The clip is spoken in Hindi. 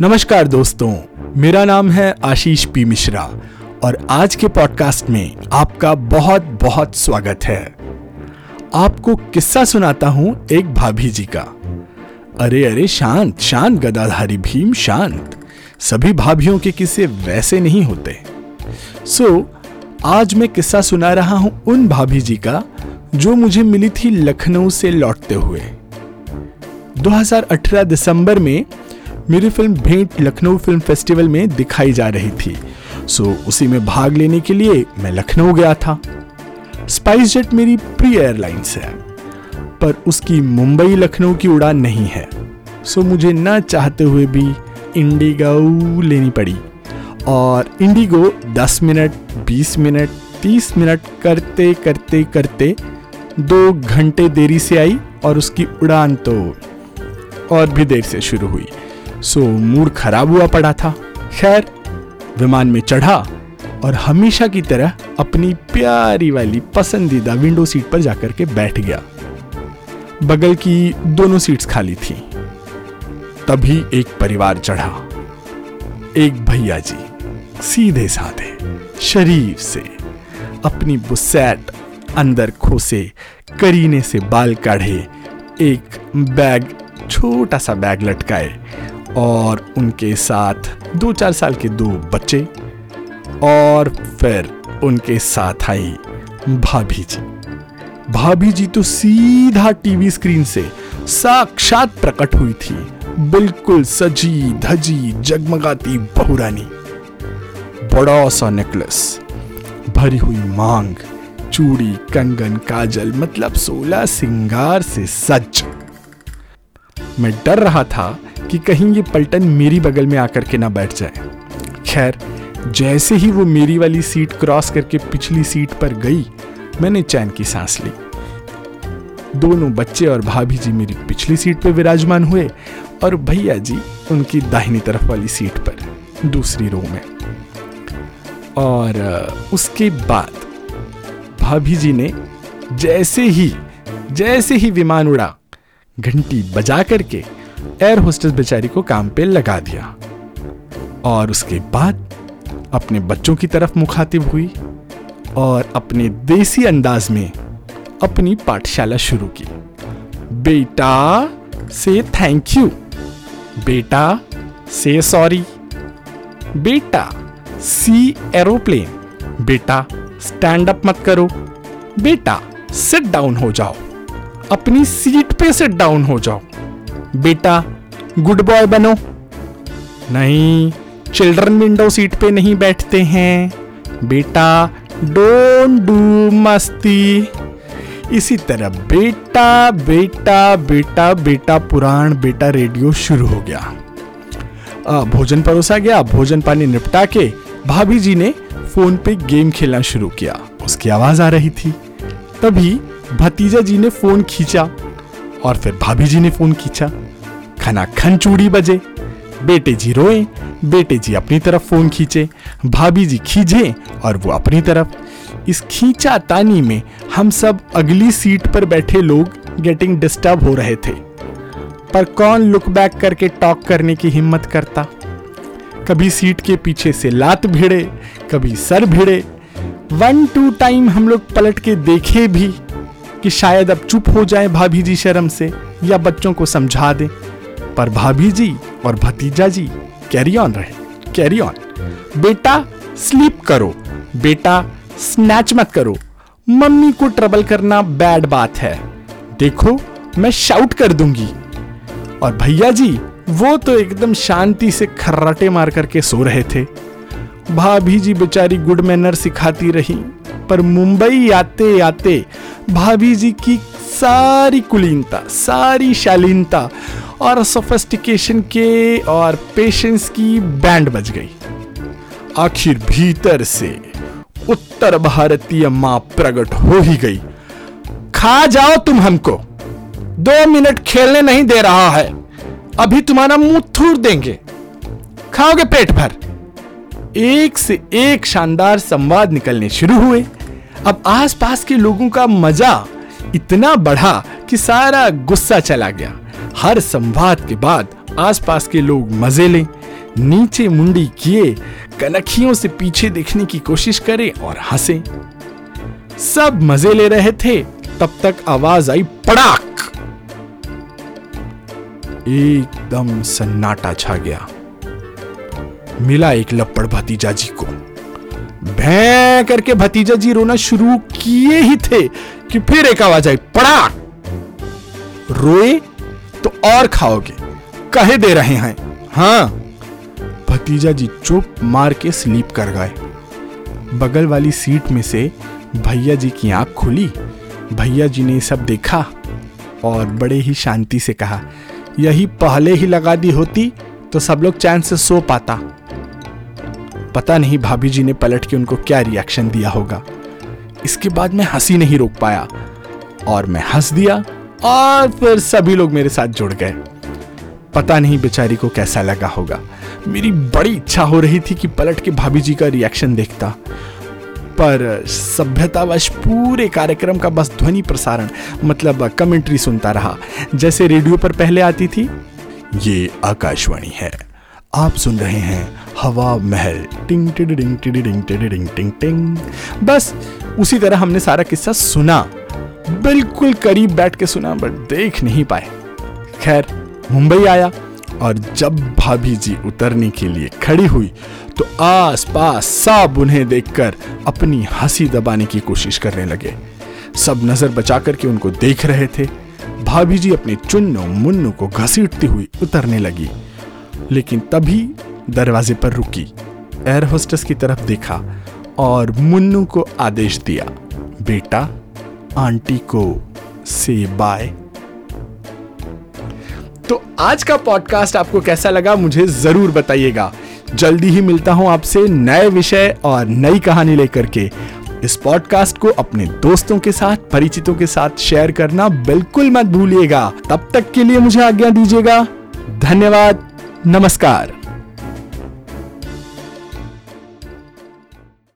नमस्कार दोस्तों मेरा नाम है आशीष पी मिश्रा और आज के पॉडकास्ट में आपका बहुत बहुत स्वागत है। आपको किस्सा सुनाता हूँ एक भाभी जी का। अरे अरे शांत शांत गदाधारी भीम शांत। सभी भाभीियों के किस्से वैसे नहीं होते। सो so, आज मैं किस्सा सुना रहा हूँ उन भाभी जी का जो मुझे मिली थी लखनऊ से लौटते हुए। 2018 दिसंबर में मेरी फ़िल्म भेंट लखनऊ फ़िल्म फेस्टिवल में दिखाई जा रही थी। सो उसी में भाग लेने के लिए मैं लखनऊ गया था। स्पाइस जेट मेरी प्री एयरलाइंस है। पर उसकी मुंबई लखनऊ की उड़ान नहीं है। सो मुझे ना चाहते हुए भी इंडिगो लेनी पड़ी। और इंडिगो 10 मिनट 20 मिनट 30 मिनट करते करते करते दो घंटे देरी से आई और उसकी उड़ान तो और भी देर से शुरू हुई। सो मूड खराब हुआ पड़ा था। खैर, विमान में चढ़ा और हमेशा की तरह अपनी प्यारी वाली पसंदीदा विंडो सीट पर जाकर के बैठ गया। बगल की दोनों सीट्स खाली थी। तभी एक परिवार चढ़ा। एक भैया जी, सीधे साधे, शरीर से, अपनी बुसैट अंदर खोसे, करीने से बाल काढ़े, एक बैग, छोटा सा बैग लटकाए और उनके साथ दो चार साल के दो बच्चे और फिर उनके साथ आई भाभी जी। भाभी जी तो सीधा टीवी स्क्रीन से साक्षात प्रकट हुई थी। बिल्कुल सजी धजी जगमगाती बहुरानी। बड़ा सा नेकलेस भरी हुई मांग, चूड़ी, कंगन, काजल मतलब सोलह सिंगार से सज मैं डर रहा था कि कहीं ये पलटन मेरी बगल में आकर के ना बैठ जाए। खैर, जैसे ही वो मेरी वाली सीट क्रॉस करके पिछली सीट पर गई, मैंने चैन की सांस ली। दोनों बच्चे और भाभी जी मेरी पिछली सीट पर विराजमान हुए और भैया जी उनकी दाहिनी तरफ़ वाली सीट पर, दूसरी रो में। और, उसके बाद भाभी जी ने जैसे ही जैसे ही विमान उड़ा, घंटी बजा करके एयर होस्टेस बेचारी को काम पे लगा दिया। और उसके बाद अपने बच्चों की तरफ़ मुखातिब हुई और अपने देसी अंदाज में अपनी पाठशाला शुरू की। बेटा, से थैंक यू बेटा, से सॉरी बेटा, सी एरोप्लेन बेटा स्टैंड अप मत करो। बेटा सिट डाउन हो जाओ। अपनी सीट पे सिट डाउन हो जाओ। बेटा गुड बॉय बनो। नहीं चिल्ड्रन विंडो सीट पे नहीं बैठते हैं। बेटा डोंट डू मस्ती। इसी तरह बेटा बेटा बेटा बेटा पुराण, बेटा रेडियो शुरू हो गया। भोजन परोसा गया, भोजन पानी निपटा के भाभी जी ने फ़ोन पे गेम खेलना शुरू किया। उसकी आवाज़ आ रही थी। तभी भतीजा जी ने फ़ोन खींचा। और फिर भाभी जी ने फ़ोन खींचा। खना खन चूड़ी बजे। बेटे जी रोए, बेटे जी अपनी तरफ़ फ़ोन खींचे। भाभी जी खींचे और वो अपनी तरफ़। इस खींचा तानी में हम सब अगली सीट पर बैठे लोग गेटिंग डिस्टर्ब हो रहे थे। पर कौन लुक बैक करके टॉक करने की हिम्मत करता? कभी सीट के पीछे से लात भिड़े, कभी सर भिड़े। वन टू टाइम हम लोग पलट के देखे भी। कि शायद अब चुप हो जाए भाभी जी शर्म से, या बच्चों को समझा दें। पर भाभी जी और भतीजा जी कैरी ऑन रहे कैरी ऑन बेटा स्लीप करो। बेटा स्नैच मत करो। मम्मी को ट्रबल करना बैड बात है। देखो, मैं शाउट कर दूँगी। और भैया जी, वो तो एकदम शांति से खर्राटे मार करके सो रहे थे। भाभी जी बेचारी गुड मैनर सिखाती रही। पर मुंबई आते आते भाभी जी की सारी कुलीनता, सारी शालीनता और सोफेस्टिकेशन के और पेशेंस की बैंड बज गई। आखिर भीतर से उत्तर भारतीय माँ प्रकट हो ही गई। खा जाओ तुम हमको। दो मिनट खेलने नहीं दे रहा है। अभी तुम्हारा मुँह थूर देंगे। खाओगे पेट भर। एक से एक शानदार संवाद निकलने शुरू हुए। अब आसपास के लोगों का मज़ा इतना बढ़ा कि सारा गुस्सा चला गया। हर संवाद के बाद आसपास के लोग मज़े लें, नीचे मुंडी किए, कनखियों से पीछे देखने की कोशिश करे और हंसे। सब मज़े ले रहे थे, तब तक आवाज़ आई पड़ाक। एकदम सन्नाटा छा गया। मिला एक लपड़ भतीजा जी को। भै करके भतीजा जी रोना शुरू किए ही थे कि फिर एक आवाज़ आई, पड़ा। रोए तो और खाओगे, कहे दे रहे हैं। हाँ। भतीजा जी चुप मार के स्लीप कर गए। बगल वाली सीट में से भैया जी की आँख खुली। भैया जी ने सब देखा और बड़े ही शांति से कहा, यही पहले ही लगा दी होती तो सब लोग चैन से सो पाता। पता नहीं भाभी जी ने पलट के उनको क्या रिएक्शन दिया होगा। इसके बाद मैं हँसी नहीं रोक पाया और मैं हंस दिया और फिर सभी लोग मेरे साथ जुड़ गए। पता नहीं बेचारी को कैसा लगा होगा। मेरी बड़ी इच्छा हो रही थी कि पलट के भाभी जी का रिएक्शन देखता। पर सभ्यतावश पूरे कार्यक्रम का बस ध्वनि प्रसारण मतलब कमेंट्री सुनता रहा। जैसे रेडियो पर पहले आती थी, ये आकाशवाणी है। आप सुन रहे हैं हवा महल। टिंग टिडिंग टिडिंग टिडिंग टिंग टिंग बस, उसी तरह हमने सारा किस्सा सुना। बिल्कुल करीब बैठ के सुना, बट देख नहीं पाए। खैर, मुंबई आया और जब भाभी जी उतरने के लिए खड़ी हुई तो आस पास सब उन्हें देखकर अपनी हँसी दबाने की कोशिश करने लगे। सब नज़र बचा करके उनको देख रहे थे। भाभी जी अपने चुन्नू मुन्नू को घसीटती हुई उतरने लगी। लेकिन तभी दरवाजे पर रुकी एयर होस्टेस की तरफ़ देखा और मुन्नू को आदेश दिया, बेटा, आंटी को से बाय तो आज का पॉडकास्ट आपको कैसा लगा मुझे ज़रूर बताइएगा। जल्दी ही मिलता हूँ आपसे नए विषय और नई कहानी लेकर के। इस पॉडकास्ट को अपने दोस्तों के साथ, परिचितों के साथ शेयर करना बिल्कुल मत भूलिएगा। तब तक के लिए मुझे आज्ञा दीजिएगा। धन्यवाद। नमस्कार।